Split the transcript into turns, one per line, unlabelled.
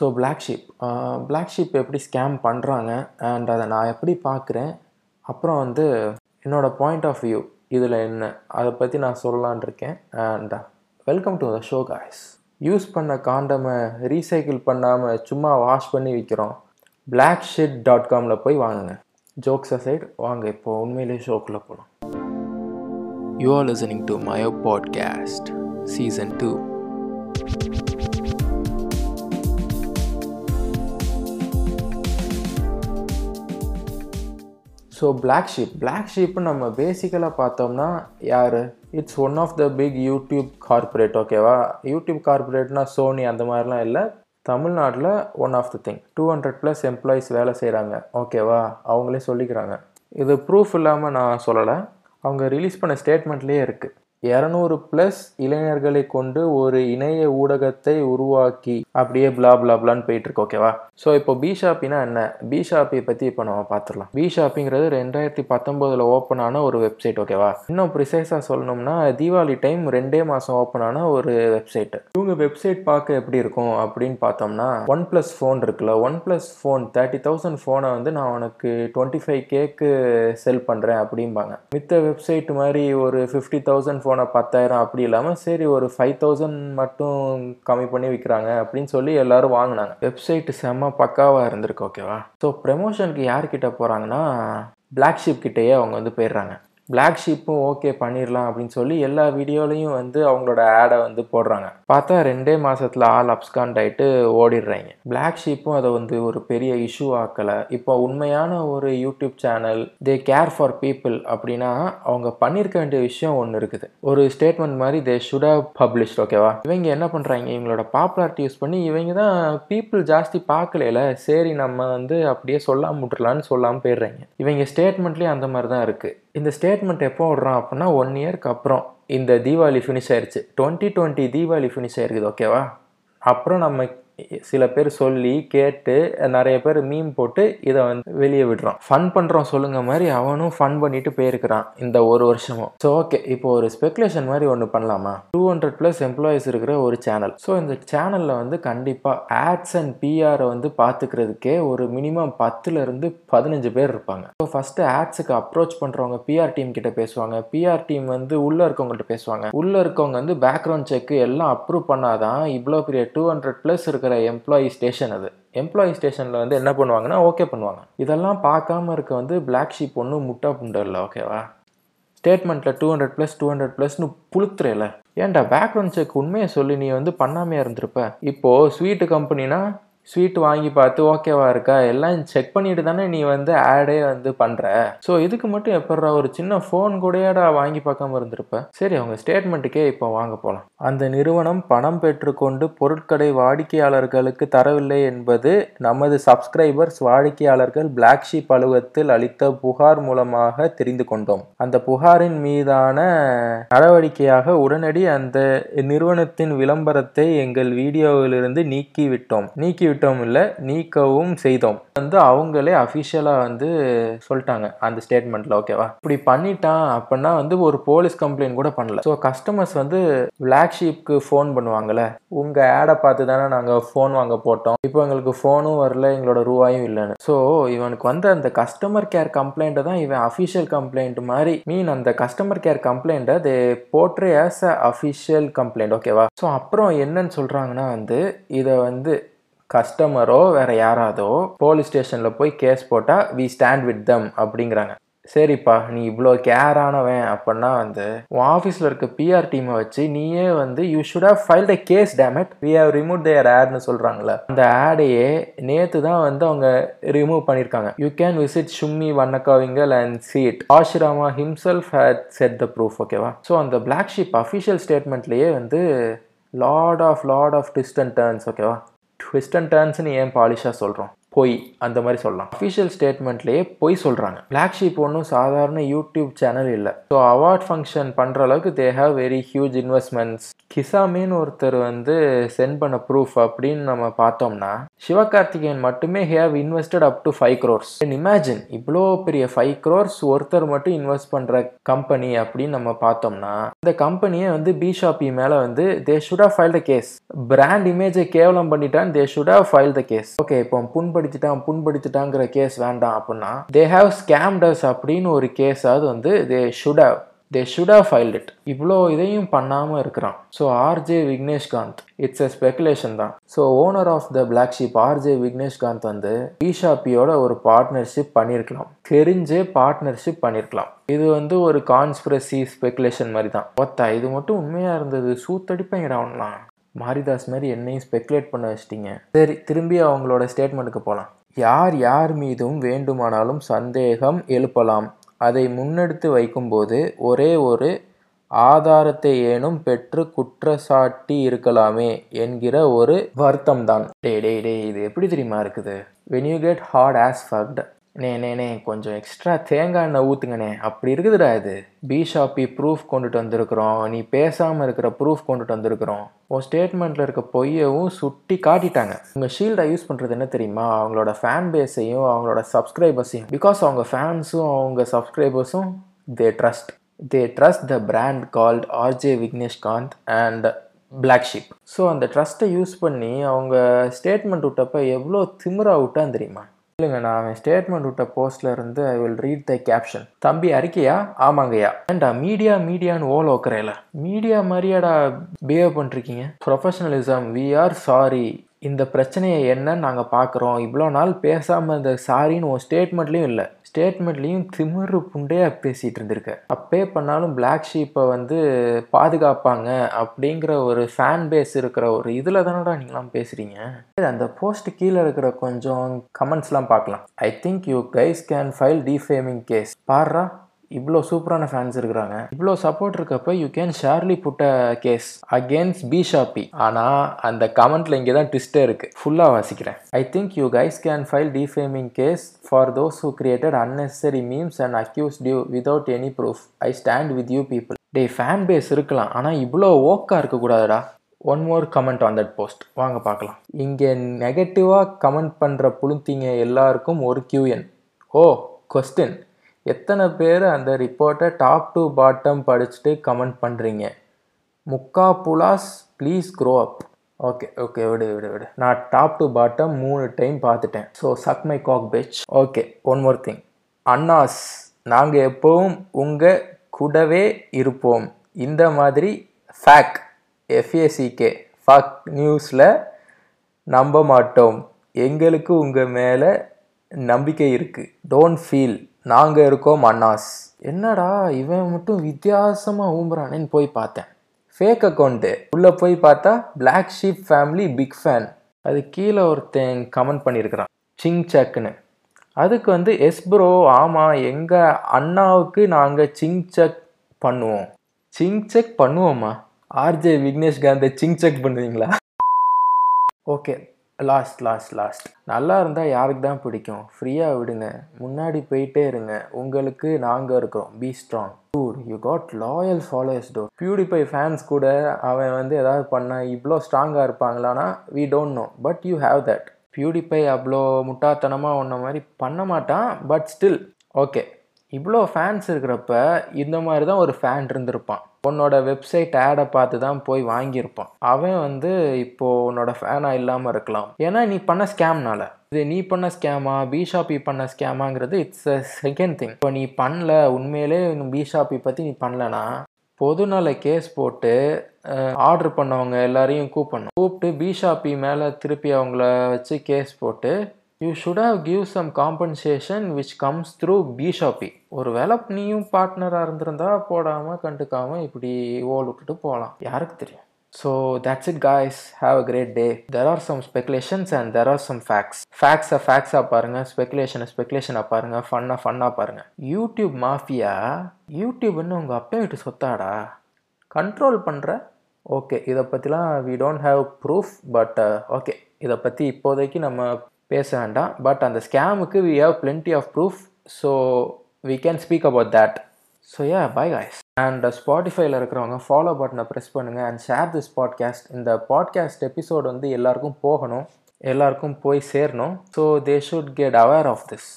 So Black Sheep Black Sheep எப்படி scam பண்ணுறாங்க and அதை நான் எப்படி பார்க்குறேன் அப்புறம் வந்து என்னோடய பாயிண்ட் ஆஃப் வியூ இதில் என்ன அதை பற்றி நான் சொல்லலான் இருக்கேன் and welcome to the show guys use பண்ண காண்டமை ரீசைக்கிள் பண்ணாமல் சும்மா வாஷ் பண்ணி விற்கிறோம் பிளாக் ஷீட் டாட் காமில் போய் வாங்குங்க. ஜோக்ஸ் அசைட் வாங்க இப்போ உண்மையிலேயே ஷோக்குள்ளே போகலாம் you are listening to Mayo podcast season two so Black Sheep Black Sheep நம்ம பேசிக்கலாக பார்த்தோம்னா யார்? It's one of the big YouTube corporate ஓகேவா யூடியூப் கார்பரேட்னா சோனி அந்த மாதிரிலாம் இல்லை. தமிழ்நாட்டில் one of the thing two hundred plus employees வேலை செய்கிறாங்க ஓகேவா அவங்களே சொல்லிக்கிறாங்க. இது ப்ரூஃப் இல்லாமல் நான் சொல்லலை. அவங்க ரிலீஸ் பண்ண ஸ்டேட்மெண்ட்லேயே இருக்குது இரநூறு ப்ளஸ் இளைஞர்களை கொண்டு ஒரு இணைய ஊடகத்தை உருவாக்கி அப்படியே பிளா பிளா பிளான்னு போயிட்டு இருக்கு ஓகேவா ஸோ இப்போ பி ஷாப்பினா என்ன? பி ஷாப்பை பற்றி இப்போ நம்ம பார்த்துடலாம். பி ஷாப்பிங்கிறது ரெண்டாயிரத்தி பத்தொம்போதில் ஓப்பன் ஆன ஒரு வெப்சைட் ஓகேவா இன்னும் ப்ரிசைஸாக சொல்லணும்னா தீபாவளி டைம் ரெண்டே மாதம் ஓப்பன் ஆன ஒரு வெப்சைட் இவங்க வெப்சைட் பார்க்க எப்படி இருக்கும் அப்படின்னு பார்த்தோம்னா ஒன் ப்ளஸ் ஃபோன் இருக்குல்ல one plus phone thirty thousand ஃபோனை வந்து நான் உனக்கு டுவெண்ட்டி ஃபைவ் கேக்கு செல் பண்ணுறேன் அப்படிம்பாங்க. மித்த வெப்சைட் மாதிரி ஒரு ஃபிஃப்டி தௌசண்ட் ஃபோனை பத்தாயிரம் அப்படி இல்லாமல் சரி ஒரு ஃபைவ் தௌசண்ட் மட்டும் கம்மி பண்ணி விற்கிறாங்க அப்படின்னு சொல்லி எல்லாரும் வாங்கினாங்க. வெப்சைட் செம்ம பக்காவாக இருந்திருக்கு ஓகேவா ஸோ ப்ரமோஷனுக்கு யார்கிட்ட போகிறாங்கன்னா பிளாக் ஷிப் கிட்டேயே அவங்க வந்து போயிடுறாங்க. பிளாக் ஷீப்பும் ஓகே பண்ணிடலாம் அப்படின்னு சொல்லி எல்லா வீடியோலையும் வந்து அவங்களோட ஆடை வந்து போடுறாங்க. பார்த்தா ரெண்டே மாதத்தில் ஆள் அப்ஸ்காண்ட் ஆகிட்டு ஓடிடுறாங்க. பிளாக் ஷீப்பும் அதை வந்து ஒரு பெரிய இஷ்யூ ஆக்கலை. இப்போ உண்மையான ஒரு YouTube channel they care for people அப்படின்னா அவங்க பண்ணியிருக்க வேண்டிய விஷயம் ஒன்று இருக்குது. ஒரு ஸ்டேட்மெண்ட் மாதிரி தே ஷுட் ஹவ் பப்ளிஷ்ட் ஓகேவா இவங்க என்ன பண்ணுறாங்க இவங்களோட பாப்புலாரிட்டி யூஸ் பண்ணி இவங்க தான் பீப்புள் ஜாஸ்தி பார்க்கலையில சரி நம்ம வந்து அப்படியே சொல்லாம விட்டுறலான்னு சொல்லாமல் போயிடுறாங்க. இவங்க ஸ்டேட்மெண்ட்லேயும் அந்த மாதிரி தான் இருக்குது இந்த ஸ்டேட்மெண்ட் எப்போ விடுறான் அப்படின்னா ஒன் இயர்க்கு அப்புறம் இந்த தீபாவளி ஃபினிஷ் ஆயிடுச்சு டுவெண்ட்டி டுவெண்ட்டி தீபாவளி ஃபினிஷ் ஆயிருக்குது ஓகேவா அப்புறம் நம்ம சில பேர் சொல்லி கேட்டு நிறைய பேர் மீம் போட்டு இதை வந்து வெளியே விடுறான். ஃபன் பண்ணுறோம் சொல்லுங்க மாதிரி அவனும் ஃபன் பண்ணிட்டு போயிருக்கிறான் இந்த ஒரு வருஷமும். ஸோ ஓகே இப்போ ஒரு ஸ்பெகுலேஷன் மாதிரி ஒன்று பண்ணலாமா? டூ ஹண்ட்ரட் ப்ளஸ் எம்ப்ளாயிஸ் இருக்கிற ஒரு சேனல் ஸோ இந்த சேனலில் வந்து கண்டிப்பாக ஆட்ஸ் அண்ட் பிஆரை வந்து பார்த்துக்கிறதுக்கே ஒரு மினிமம் பத்துலேருந்து பதினஞ்சு பேர் இருப்பாங்க. ஸோ ஃபஸ்ட்டு ஆட்ஸுக்கு அப்ரோச் பண்ணுறவங்க பிஆர் டீம் கிட்ட பேசுவாங்க. பிஆர் டீம் வந்து உள்ளே இருக்கவங்கள்ட்ட பேசுவாங்க. உள்ளே இருக்கவங்க வந்து பேக்ரவுண்ட் செக் எல்லாம் அப்ரூவ் பண்ணாதான் இவ்வளோ பெரிய டூ ஹண்ட்ரட் ப்ளஸ் இருக்கிற எம்ப்ளாயி ஸ்டேஷன் அது. எம்ப்ளாயி ஸ்டேஷனில் வந்து என்ன பண்ணுவாங்கன்னா ஓகே பண்ணுவாங்க. இதெல்லாம் பார்க்காம இருக்க வந்து பிளாக் ஷீப் ஒன்றும் முட்டா புண்டை இல்லை ஓகேவா ஸ்டேட்மெண்ட்டில் two hundred plus two hundred ப்ளஸ்னு புளுத்துறேல ஏன்டா பேக்ரவுண்ட் செக் உண்மையை சொல்லி நீ வந்து பண்ணாமையாக இருந்திருப்ப? இப்போது ஸ்வீட்டு கம்பெனினா ஸ்வீட் வாங்கி பார்த்து ஓகேவா இருக்கா? எல்லாம் செக் பண்ணிட்டு தானே நீ வந்து ஆடே வந்து பண்ணுற ஸோ இதுக்கு மட்டும் எப்பட்றா ஒரு சின்ன ஃபோன் கூடயாடா வாங்கி பார்க்காம இருந்திருப்ப? சரி அவங்க ஸ்டேட்மெண்ட்டுக்கே இப்போ வாங்க போகலாம் அந்த நிறுவனம் பணம் பெற்றுக்கொண்டு பொருட்களை வாடிக்கையாளர்களுக்கு தரவில்லை என்பது நமது சப்ஸ்கிரைபர்ஸ் வாடிக்கையாளர்கள் பிளாக் ஷீப் அலுவலகத்தில் அளித்த புகார் மூலமாக தெரிந்து கொண்டோம். அந்த புகாரின் மீதான நடவடிக்கையாக உடனடி அந்த நிறுவனத்தின் விளம்பரத்தை எங்கள் வீடியோவிலிருந்து நீக்கிவிட்டோம். நீக்கி விட்டோம் இல்லை நீக்கவும் செய்தோம். வந்து அவங்களே அஃபிஷியலாக வந்து சொல்லிட்டாங்க அந்த ஸ்டேட்மெண்ட்டில் ஓகேவா இப்படி பண்ணிட்டான் அப்படின்னா வந்து ஒரு போலீஸ் கம்ப்ளைண்ட் கூட பண்ணல. ஸோ கஸ்டமர்ஸ் வந்து பிளாக் ஷீப்க்கு ஃபோன் பண்ணுவாங்கல்ல உங்கள் ஆடை பார்த்து தானே நாங்கள் ஃபோன் வாங்க போட்டோம். இப்போ எங்களுக்கு ஃபோனும் வரல எங்களோட ரூபாயும் இல்லைன்னு. ஸோ இவனுக்கு வந்து அந்த கஸ்டமர் கேர் கம்ப்ளைண்ட்டை தான் இவன் அஃபிஷியல் கம்ப்ளைண்ட் மாதிரி மீன் அந்த customer care கம்ப்ளைண்ட்டை they portray as a official complaint ஓகேவா ஸோ அப்புறம் என்னன்னு சொல்கிறாங்கன்னா வந்து இதை வந்து கஸ்டமரோ வேற யாராவதோ போலீஸ் ஸ்டேஷனில் போய் கேஸ் போட்டால் வி ஸ்டாண்ட் வித் தம் அப்படிங்கிறாங்க. சரிப்பா நீ இவ்வளோ கேரானவன் அப்படின்னா வந்து உன் ஆஃபீஸில் இருக்க பிஆர் டீமை வச்சு நீயே வந்து you should have file the case dammit we have remove their ஆட்னு சொல்கிறாங்களே அந்த ஆடையே நேற்று தான் வந்து அவங்க ரிமூவ் பண்ணியிருக்காங்க யூ கேன் விசிட் ஷும்மி வண்ணக்காவிங்கல் and seat ஆஷிராமா himself had said the proof ஓகேவா ஸோ அந்த பிளாக் ஷிப் அஃபிஷியல் ஸ்டேட்மெண்ட்லேயே வந்து lot of lot of twists and turns ஓகேவா ட்விஸ்ட் அண்ட் டர்ன்ஸ்னு ஏன் பாலிஷாக சொல்கிறோம் பொய் அந்த மாதிரி சொல்லலாம். அஃபிஷியல் ஸ்டேட்மெண்ட்லேயே பொய் சொல்கிறாங்க பிளாக் ஷீப் ஒன்றும் சாதாரண யூடியூப் சேனல் இல்லை. ஸோ அவார்ட் ஃபங்க்ஷன் பண்ணுற அளவுக்கு they have very huge investments கிசாமின்னு ஒருத்தர் வந்து சென்ட் பண்ண ப்ரூஃப் அப்படின்னு நம்ம பார்த்தோம்னா சிவகார்த்திகேயன் மட்டுமே have invested up to five crores imagine இவ்வளோ பெரிய ஃபைவ் க்ரோர்ஸ் ஒருத்தர் மட்டும் இன்வெஸ்ட் பண்ணுற கம்பெனி அப்படின்னு நம்ம பார்த்தோம்னா இந்த கம்பெனியை வந்து பி ஷாப்பி மேலே வந்து they should file the case brand இமேஜை கேவலம் பண்ணிட்டான் they should file the case okay இப்போ புண்படுத்திட்டான் புண்படுத்திட்டாங்கிற கேஸ் வேண்டாம் அப்படின்னா தே ஹாவ் ஸ்கேம்டர்ஸ் அப்படின்னு ஒரு கேஸாவது வந்து they should have they should have filed it இவ்வளோ இதையும் பண்ணாமல் இருக்கிறான். So RJ Vigneshkanth it's a speculation தான். So owner of the Black Sheep RJ Vigneshkanth வந்து பிஷாப்பியோட ஒரு பார்ட்னர்ஷிப் பண்ணியிருக்கலாம் தெரிஞ்சே பார்ட்னர்ஷிப் பண்ணியிருக்கலாம் இது வந்து ஒரு கான்ஸ்பிரசி ஸ்பெகுலேஷன் மாதிரி தான் ஒத்தா இது மட்டும் உண்மையாக இருந்தது? சூத்தடிப்பேங்கடா அவன்லாம் மாரிதாஸ் மாதிரி என்னையும் ஸ்பெக்குலேட் பண்ண வச்சிட்டிங்க. சரி திரும்பி அவங்களோட ஸ்டேட்மெண்ட்டுக்கு போகலாம் யார் யார் மீதும் வேண்டுமானாலும் சந்தேகம் எழுப்பலாம். அதை முன்னெடுத்து வைக்கும்போது ஒரே ஒரு ஆதாரத்தை ஏனும் பெற்று குற்றச்சாட்டி இருக்கலாமே என்கிற ஒரு வருத்தம் தான் டே டே டே இது எப்படி தெரியுமா இருக்குது? When you get hard as fuck நேனேனே கொஞ்சம் எக்ஸ்ட்ரா தேங்காய் எண்ணெய் ஊற்றுங்கண்ணே அப்படி இருக்குதுடா இது. பிஷாப்பி ப்ரூஃப் கொண்டுட்டு வந்திருக்கிறோம். நீ பேசாமல் இருக்கிற ப்ரூஃப் கொண்டுட்டு வந்திருக்கிறோம். உன் ஸ்டேட்மெண்ட்டில் இருக்க பொய்யவும் சுட்டி காட்டிட்டாங்க. உங்கள் ஷீல்டை யூஸ் பண்ணுறது என்ன தெரியுமா? அவங்களோட ஃபேன் பேஸையும் அவங்களோட சப்ஸ்கிரைபர்ஸையும் பிகாஸ் அவங்க ஃபேன்ஸும் அவங்க சப்ஸ்கிரைபர்ஸும் they trust they trust the brand called RJ Vigneshkanth and Black Sheep so அந்த ட்ரஸ்ட்டை யூஸ் பண்ணி அவங்க ஸ்டேட்மெண்ட் விட்டப்ப எவ்வளோ திமிரா விட்டான்னு தெரியுமா? இல்லைங்க நான் அவன் ஸ்டேட்மெண்ட் விட்ட போஸ்ட்ல இருந்து I will read the caption தம்பி அறிக்கையா? ஆமாங்கய்யா. ஏன்டா மீடியா மீடியான்னு ஓல ஓக்குறேல மீடியா மாதிரியாடா பிஹேவ் பண்ணிருக்கீங்க? ப்ரொஃபஷனலிசம் வி ஆர் சாரி இந்த பிரச்சனையை என்னன்னு நாங்கள் பார்க்குறோம். இவ்வளோ நாள் பேசாமல் இந்த சாரின்னு உன் ஸ்டேட்மெண்ட்லேயும் இல்லை. ஸ்டேட்மெண்ட்லேயும் திமிரு புண்டையாக பேசிகிட்டு இருந்திருக்க. அப்பே பண்ணாலும் பிளாக் ஷீப்பை வந்து பாதுகாப்பாங்க அப்படிங்கிற ஒரு ஃபேன் பேஸ் இருக்கிற ஒரு இதில் தானடா நீங்களாம் பேசுகிறீங்க அந்த போஸ்ட் கீழே இருக்கிற கொஞ்சம் கமெண்ட்ஸ்லாம் பார்க்கலாம். I think you guys can file defaming case பாடுறா இவ்வளோ சூப்பரான ஃபேன்ஸ் இருக்கிறாங்க. இவ்வளோ சப்போர்ட் இருக்கப்ப you can surely put a case against B Shoppy ஆனால் அந்த கமெண்ட்ல இங்கே தான் ட்விஸ்டே இருக்கு. ஃபுல்லாக வாசிக்கிறேன். I think you guys can file defaming case for those who created unnecessary memes and accuse due without any proof I stand with you people day fan base இருக்கலாம். ஆனால் இவ்வளோ ஓக்காக இருக்கக்கூடாதுடா one more comment on that post வாங்க பார்க்கலாம். இங்கே நெகட்டிவாக comment பண்ணுற புளுத்திங்க எல்லாருக்கும் ஒரு கியூஎன் ஓ கொஸ்டின் எத்தனை பேர் அந்த ரிப்போர்ட்டை டாப் டு பாட்டம் படிச்சுட்டு கமெண்ட் பண்ணுறீங்க முக்கா புலாஸ் please grow up okay okay விடு விடு விடு. நான் டாப் டு பாட்டம் மூணு டைம் பார்த்துட்டேன். So suck my cock bitch okay one more thing அண்ணாஸ் நாங்கள் எப்போவும் உங்கள் கூடவே இருப்போம். இந்த மாதிரி ஃபேக் எஃப்ஏசிகே ஃபக் நியூஸில் நம்ப மாட்டோம். எங்களுக்கு உங்கள் மேலே நம்பிக்கை இருக்குது டோன்ட் ஃபீல் நாங்கள் இருக்கோம் அண்ணாஸ். என்னடா இவன் மட்டும் வித்தியாசமாக ஊம்புறானேன்னு போய் பார்த்தேன். ஃபேக் அக்கௌண்ட்டு உள்ளே போய் பார்த்தா Black Sheep family big fan அது கீழே ஒருத்தன் கமெண்ட் பண்ணியிருக்கிறான். சிங் சக்குன்னு அதுக்கு வந்து எஸ் ப்ரோ ஆமாம் எங்கள் அண்ணாவுக்கு நாங்கள் சிங் சக் பண்ணுவோம். சிங் செக் பண்ணுவோம்மா ஆர்ஜே விக்னேஷ் காந்தை சிங் செக் பண்ணுவீங்களா? ஓகே லாஸ்ட் லாஸ்ட் லாஸ்ட் நல்லா இருந்தால் யாருக்கு தான் பிடிக்கும்? ஃப்ரீயாக விடுங்க. முன்னாடி போயிட்டே இருங்க. உங்களுக்கு நாங்கள் இருக்கிறோம் be strong dude you got loyal followers though beautify fans கூட அவன் வந்து ஏதாவது பண்ண இவ்வளோ ஸ்ட்ராங்காக இருப்பாங்களான்னா we don't know but you have that beautify அவ்வளோ முட்டாத்தனமாக ஒன்ன மாதிரி பண்ண மாட்டான் பட் ஸ்டில் ஓகே இவ்வளோ ஃபேன்ஸ் இருக்கிறப்ப இந்த மாதிரி தான் ஒரு ஃபேன் இருந்திருப்பான். உன்னோட வெப்சைட் ஆடை பார்த்து தான் போய் வாங்கியிருப்பான். அவன் வந்து இப்போது உன்னோட ஃபேனாக இல்லாமல் இருக்கலாம். ஏன்னா நீ பண்ண ஸ்கேம்னால இது நீ பண்ண ஸ்கேமா பிஷாப்பி பண்ண ஸ்கேமாங்கிறது இட்ஸ் அ செகண்ட் திங் இப்போ நீ பண்ணல உண்மையிலே பிஷாப்பி பற்றி நீ பண்ணலனா பொதுநல கேஸ் போட்டு ஆர்டர் பண்ணவங்க எல்லாரையும் கூப்பிடணும். கூப்பிட்டு பிஷாப்பி மேலே திருப்பி அவங்கள வச்சு கேஸ் போட்டு you should have give some compensation which comes through BShoppy ஒரு வேலை நீயும் பார்ட்னராக இருந்திருந்தா போடாமல் கண்டுக்காமல் இப்படி ஓல் விட்டுட்டு போகலாம். யாருக்கு தெரியும்? So that's it guys have a great day there are some speculations and there are some facts ஃபேக்ஸை ஃபேக்ஸாக பாருங்கள் ஸ்பெகுலேஷனை ஸ்பெகுலேஷனாக பாருங்கள் ஃபன்னாக ஃபன்னாக பாருங்கள் யூடியூப் மாஃபியா யூடியூப்னு உங்கள் அப்பா வீட்டு சொத்தாடா? கண்ட்ரோல் பண்ணுற ஓகே இதை பற்றிலாம் we don't have proof but okay இதை பற்றி இப்போதைக்கு நம்ம பேச வேண்டாம். பட் அந்த ஸ்கேமுக்கு we have plenty of proof so we can speak about that so yeah bye guys and ஸ்பாட்டிஃபைல இருக்கிறவங்க ஃபாலோ பட்டனை ப்ரெஸ் பண்ணுங்கள் அண்ட் ஷேர் திஸ் பாட்காஸ்ட் இந்த பாட்காஸ்ட் எபிசோட் வந்து எல்லாருக்கும் போகணும். எல்லாருக்கும் போய் சேரணும். So they should get aware of this